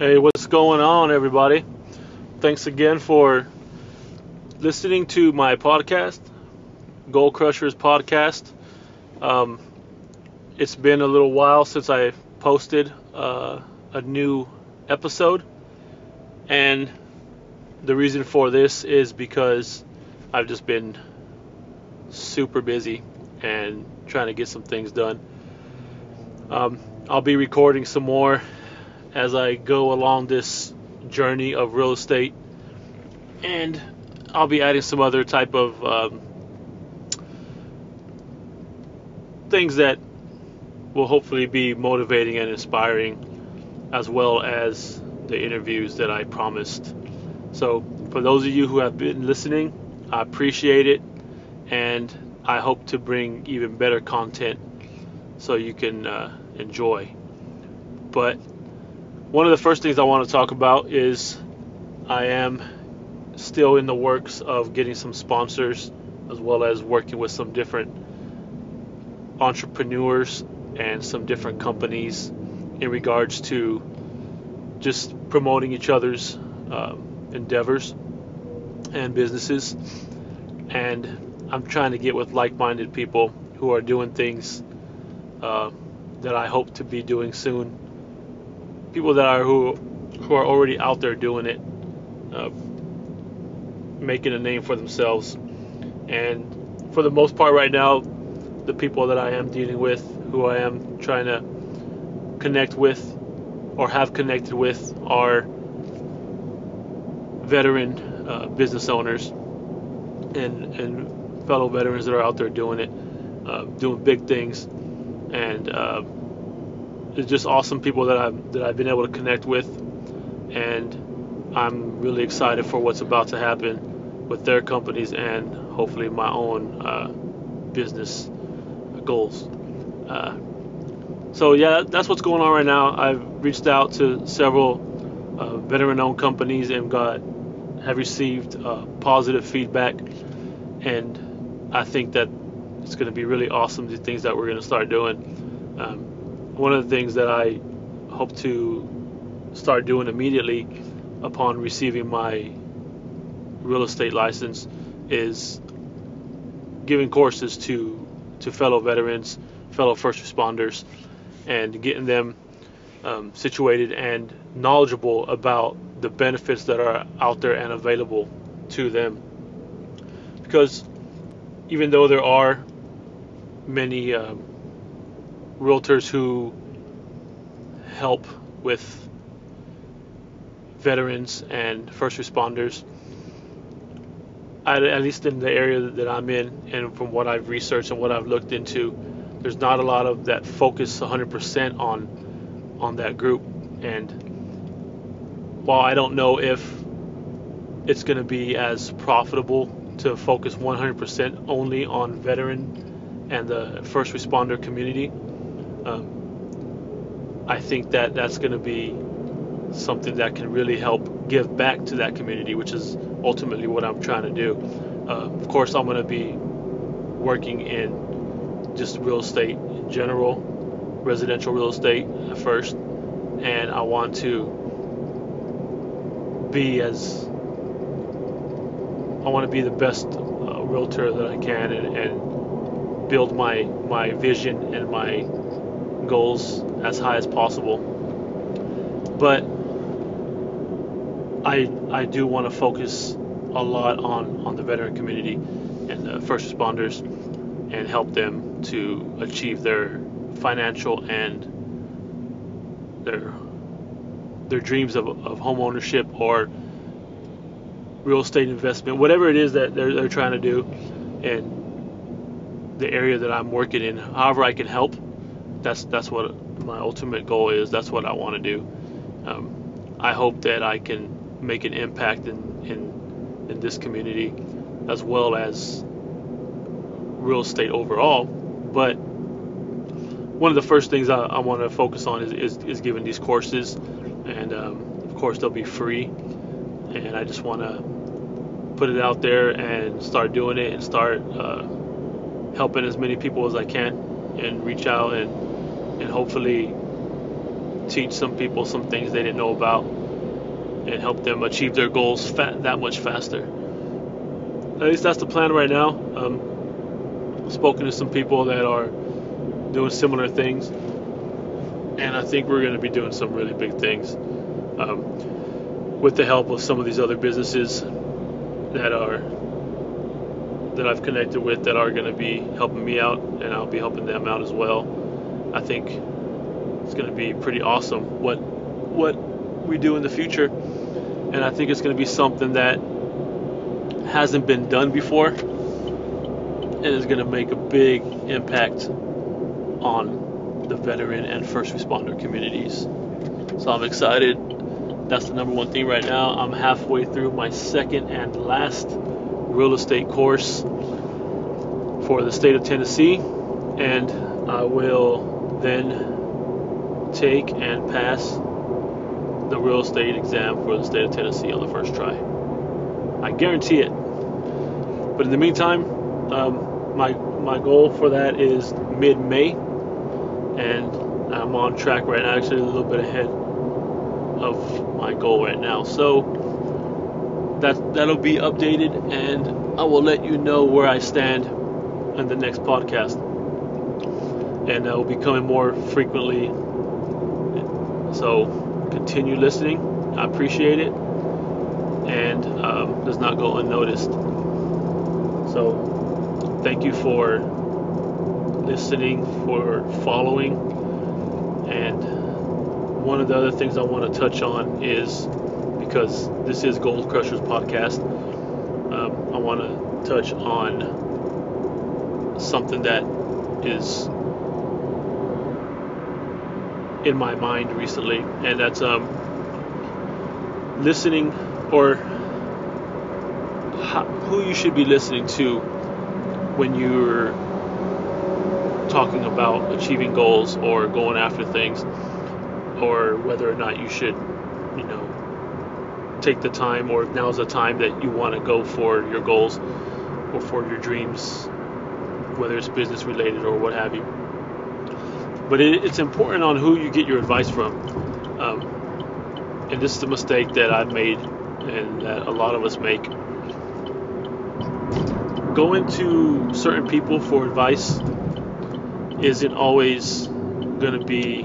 Hey, what's going on, everybody? Thanks again for listening to my podcast, Goal Crushers Podcast. Um, it's been a little while since I posted uh, a new episode, and the reason for this is because I've just been super busy and trying to get some things done. Um, I'll be recording some more as I go along this journey of real estate, and I'll be adding some other type of um, things that will hopefully be motivating and inspiring, as well as the interviews that I promised. So, for those of you who have been listening, I appreciate it, and I hope to bring even better content so you can uh, enjoy. But one of the first things I want to talk about is I am still in the works of getting some sponsors as well as working with some different entrepreneurs and some different companies in regards to just promoting each other's um, endeavors and businesses. And I'm trying to get with like minded people who are doing things uh, that I hope to be doing soon people that are who who are already out there doing it, uh, making a name for themselves. And for the most part, right now, the people that I am dealing with, who I am trying to connect with or have connected with, are veteran uh, business owners and and fellow veterans that are out there doing it, uh, doing big things, and it's just awesome people that I've that I've been able to connect with, and I'm really excited for what's about to happen with their companies and hopefully my own uh, business goals. Uh, so yeah, that's what's going on right now. I've reached out to several uh, veteran-owned companies and got have received uh, positive feedback, and I think that it's going to be really awesome. The things that we're going to start doing. Um, one of the things that I hope to start doing immediately upon receiving my real estate license is giving courses to to fellow veterans, fellow first responders, and getting them um, situated and knowledgeable about the benefits that are out there and available to them. Because even though there are many um, realtors who help with veterans and first responders. At, at, least in the area that I'm in, and from what I've researched and what I've looked into, there's not a lot of that focus 100% on on that group. And while I don't know if it's going to be as profitable to focus 100% only on veteran and the first responder community, um, I think that that's going to be something that can really help give back to that community, which is ultimately what I'm trying to do. Uh, of course, I'm going to be working in just real estate in general, residential real estate at first, and I want to be as I want to be the best uh, realtor that I can and, and build my my vision and my goals as high as possible. But I I do want to focus a lot on on the veteran community and the first responders and help them to achieve their financial and their their dreams of, of home ownership or real estate investment, whatever it is that they're, they're trying to do, and the area that I'm working in, however I can help, that's that's what my ultimate goal is. That's what I want to do. Um, I hope that I can make an impact in, in in this community as well as real estate overall. But one of the first things I, I want to focus on is, is, is, giving these courses, and um, of course they'll be free. And I just want to put it out there and start doing it and start uh, helping as many people as I can and reach out and and hopefully teach some people some things they didn't know about and help them achieve their goals fa- that much faster. At least that's the plan right now. Um, I've spoken to some people that are doing similar things, and I think we're going to be doing some really big things um, with the help of some of these other businesses that are that I've connected with that are going to be helping me out, and I'll be helping them out as well. I think it's going to be pretty awesome what what we do in the future, and I think it's going to be something that hasn't been done before and is going to make a big impact on the veteran and first responder communities. So I'm excited. That's the number one thing right now. I'm halfway through my second and last real estate course for the state of Tennessee, and I will then take and pass the real estate exam for the state of Tennessee on the first try. I guarantee it. But in the meantime, um, my my goal for that is mid-May, and I'm on track right now. Actually, a little bit ahead of my goal right now. So that that'll be updated, and I will let you know where I stand in the next podcast, and I will be coming more frequently. So continue listening. I appreciate it, and um, does not go unnoticed. So, thank you for listening, for following. And one of the other things I want to touch on is because this is Goal Crushers podcast, um, I want to touch on something that is in my mind recently, and that's um, listening or how, who you should be listening to when you're talking about achieving goals or going after things, or whether or not you should, you know, take the time or now's the time that you want to go for your goals or for your dreams, whether it's business related or what have you. But it, it's important on who you get your advice from. Um, and this is the mistake that I've made and that a lot of us make going to certain people for advice isn't always going to be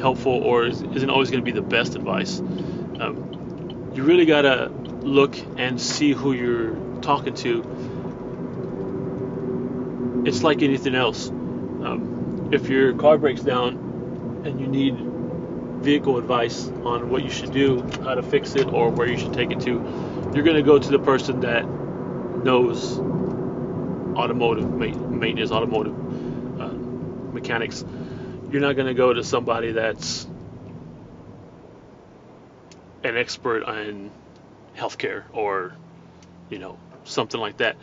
helpful or isn't always going to be the best advice. Um, you really got to look and see who you're talking to. It's like anything else. Um, if your car breaks down and you need vehicle advice on what you should do, how to fix it, or where you should take it to, you're going to go to the person that knows automotive maintenance, automotive uh, mechanics. You're not going to go to somebody that's an expert on healthcare or, you know, something like that.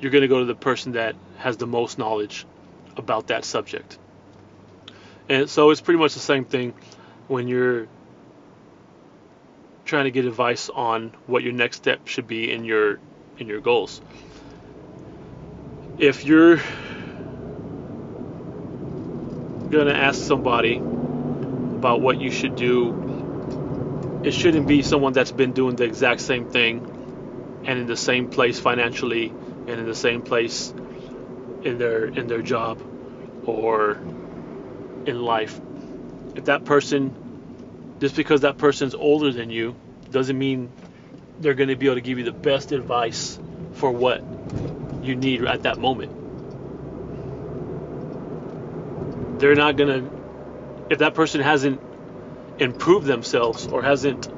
You're going to go to the person that has the most knowledge about that subject. And so it's pretty much the same thing when you're trying to get advice on what your next step should be in your in your goals if you're going to ask somebody about what you should do, it shouldn't be someone that's been doing the exact same thing and in the same place financially and in the same place in their in their job or in life. If that person just because that person's older than you doesn't mean they're going to be able to give you the best advice for what you need at that moment. They're not going to, if that person hasn't improved themselves or hasn't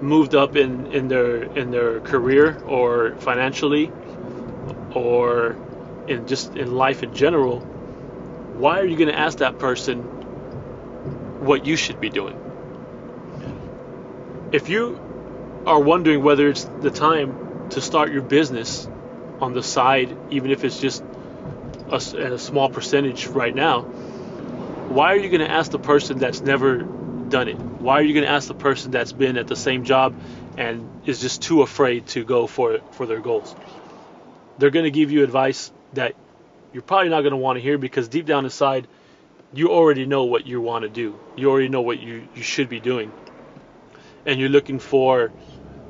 moved up in, in their in their career or financially or in just in life in general, why are you going to ask that person what you should be doing? If you are wondering whether it's the time to start your business on the side, even if it's just a, a small percentage right now, why are you going to ask the person that's never done it? Why are you going to ask the person that's been at the same job and is just too afraid to go for for their goals? They're going to give you advice that you're probably not going to want to hear because deep down inside, you already know what you want to do. You already know what you, you should be doing. And you're looking for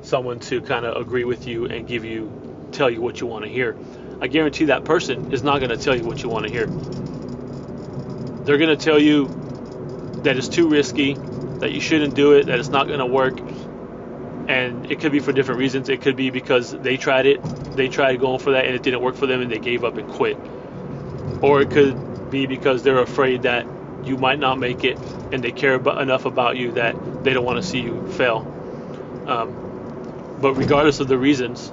someone to kind of agree with you and give you, tell you what you want to hear. I guarantee that person is not going to tell you what you want to hear. They're going to tell you that it's too risky, that you shouldn't do it, that it's not going to work. And it could be for different reasons. It could be because they tried it, they tried going for that and it didn't work for them and they gave up and quit. Or it could be because they're afraid that you might not make it and they care about, enough about you that they don't want to see you fail. Um, but regardless of the reasons,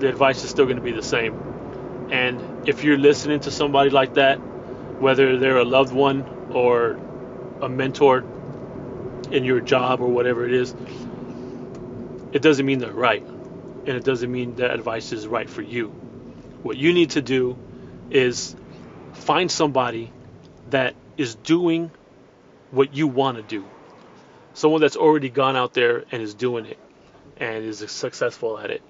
the advice is still going to be the same. And if you're listening to somebody like that, whether they're a loved one or a mentor in your job or whatever it is, it doesn't mean they're right. And it doesn't mean that advice is right for you. What you need to do is find somebody that is doing what you want to do. Someone that's already gone out there and is doing it and is successful at it.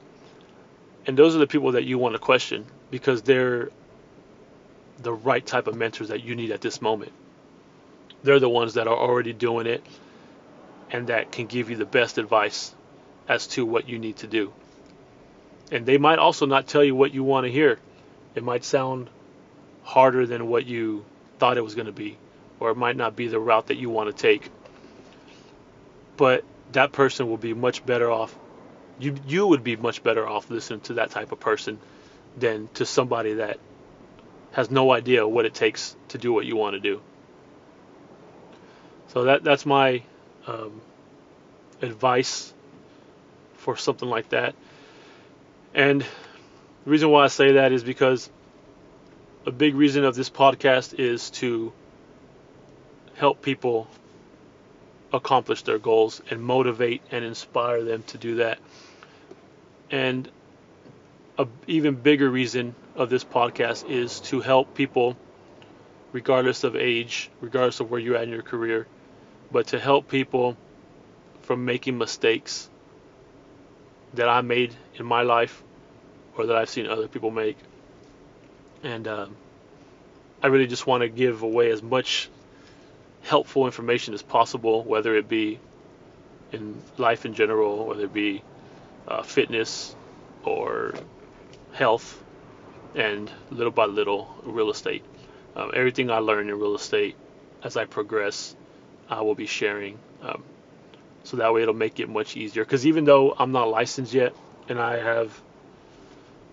And those are the people that you want to question because they're the right type of mentors that you need at this moment. They're the ones that are already doing it and that can give you the best advice as to what you need to do. And they might also not tell you what you want to hear. It might sound harder than what you thought it was going to be, or it might not be the route that you want to take. But that person will be much better off. You you would be much better off listening to that type of person than to somebody that has no idea what it takes to do what you want to do. So that that's my um, advice for something like that. And the reason why I say that is because a big reason of this podcast is to help people accomplish their goals and motivate and inspire them to do that. And a even bigger reason of this podcast is to help people regardless of age, regardless of where you're at in your career, but to help people from making mistakes that I made in my life or that I've seen other people make. And um, I really just want to give away as much helpful information as possible, whether it be in life in general, whether it be uh, fitness or health, and little by little, real estate. Um, everything I learn in real estate as I progress, I will be sharing. Um, so that way it'll make it much easier. Because even though I'm not licensed yet and I have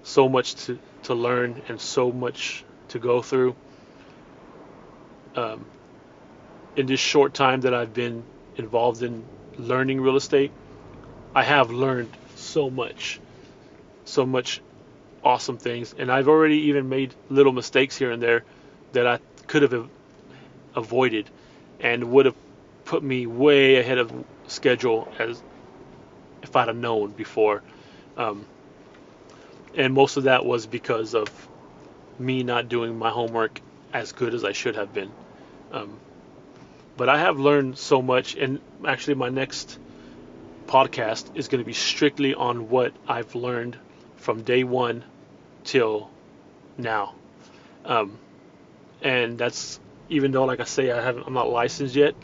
so much to, to learn and so much to go through, um, in this short time that I've been involved in learning real estate, I have learned so much, so much awesome things. And I've already even made little mistakes here and there that I could have avoided and would have put me way ahead of schedule as if I'd have known before. Um, and most of that was because of me not doing my homework as good as I should have been. Um, but I have learned so much, and actually, my next podcast is going to be strictly on what I've learned from day one till now. Um, and that's even though, like I say, I haven't, I'm not licensed yet.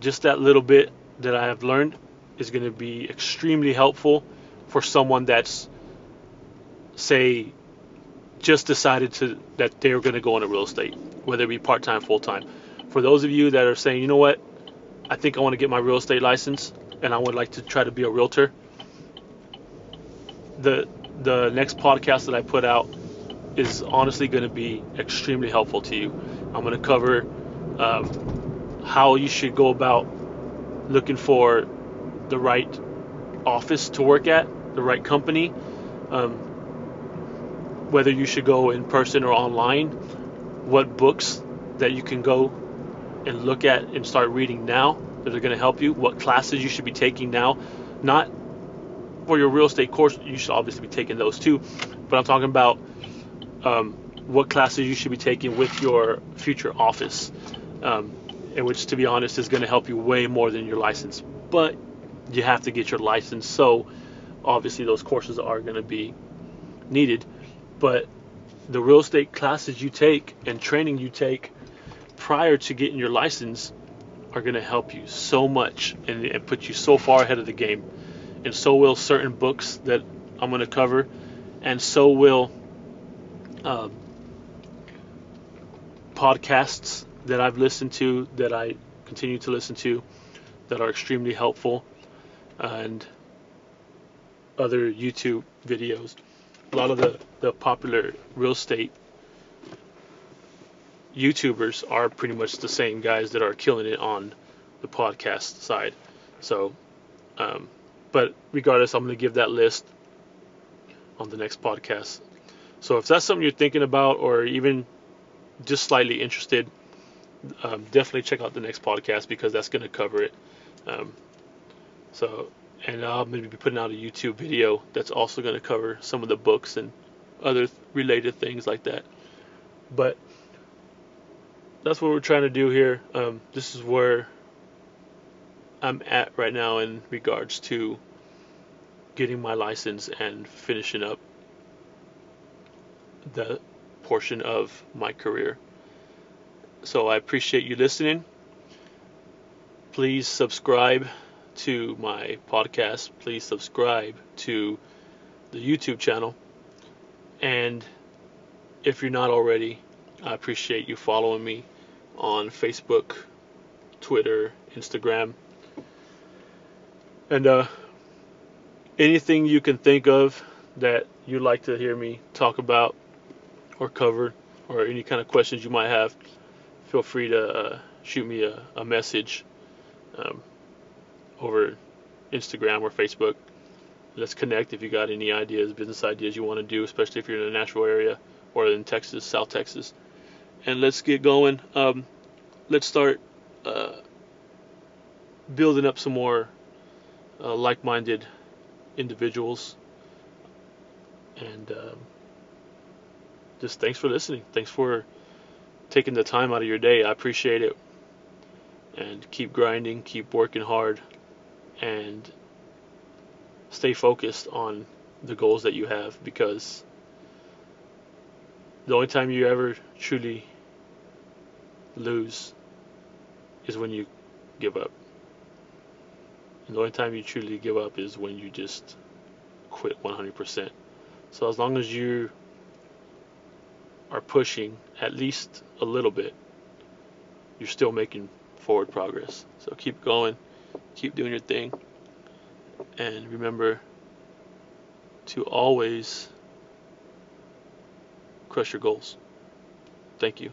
Just that little bit that I have learned is going to be extremely helpful for someone that's, say, just decided to that they're going to go into real estate, whether it be part time, full time. For those of you that are saying, you know what, I think I want to get my real estate license and I would like to try to be a realtor. The the next podcast that I put out is honestly going to be extremely helpful to you. I'm going to cover um, how you should go about looking for the right office to work at, the right company, um, whether you should go in person or online, what books that you can go and look at and start reading now that are going to help you, what classes you should be taking now, not for your real estate course, you should obviously be taking those too, but I'm talking about um, what classes you should be taking with your future office, um, and which, to be honest, is going to help you way more than your license. But you have to get your license, so obviously those courses are going to be needed. But the real estate classes you take and training you take prior to getting your license are going to help you so much and, put you so far ahead of the game. And so will certain books that I'm going to cover, and so will uh, podcasts that I've listened to, that I continue to listen to, that are extremely helpful, and other YouTube videos. A lot of the, the popular real estate YouTubers are pretty much the same guys that are killing it on the podcast side. So, um, but regardless, I'm going to give that list on the next podcast. So if that's something you're thinking about or even just slightly interested, um, definitely check out the next podcast because that's going to cover it. Um, so, and I'm going to be putting out a YouTube video that's also going to cover some of the books and other related things like that. But that's what we're trying to do here. Um, this is where I'm at right now in regards to getting my license and finishing up the portion of my career. So I appreciate you listening. Please subscribe to my podcast. Please subscribe to the YouTube channel. And if you're not already, I appreciate you following me on Facebook, Twitter, Instagram, and uh, anything you can think of that you'd like to hear me talk about or cover, or any kind of questions you might have, feel free to uh, shoot me a, a message um, over Instagram or Facebook. Let's connect if you got any ideas, business ideas you want to do, especially if you're in a natural area or in Texas, South Texas and let's get going. Um, let's start uh, building up some more uh, like-minded individuals. And um, just thanks for listening. Thanks for taking the time out of your day. I appreciate it. And keep grinding, keep working hard, and stay focused on the goals that you have because the only time you ever truly lose is when you give up. And the only time you truly give up is when you just quit 100%. So as long as you are pushing at least a little bit, you're still making forward progress. So keep going, keep doing your thing, and remember to always crush your goals. Thank you.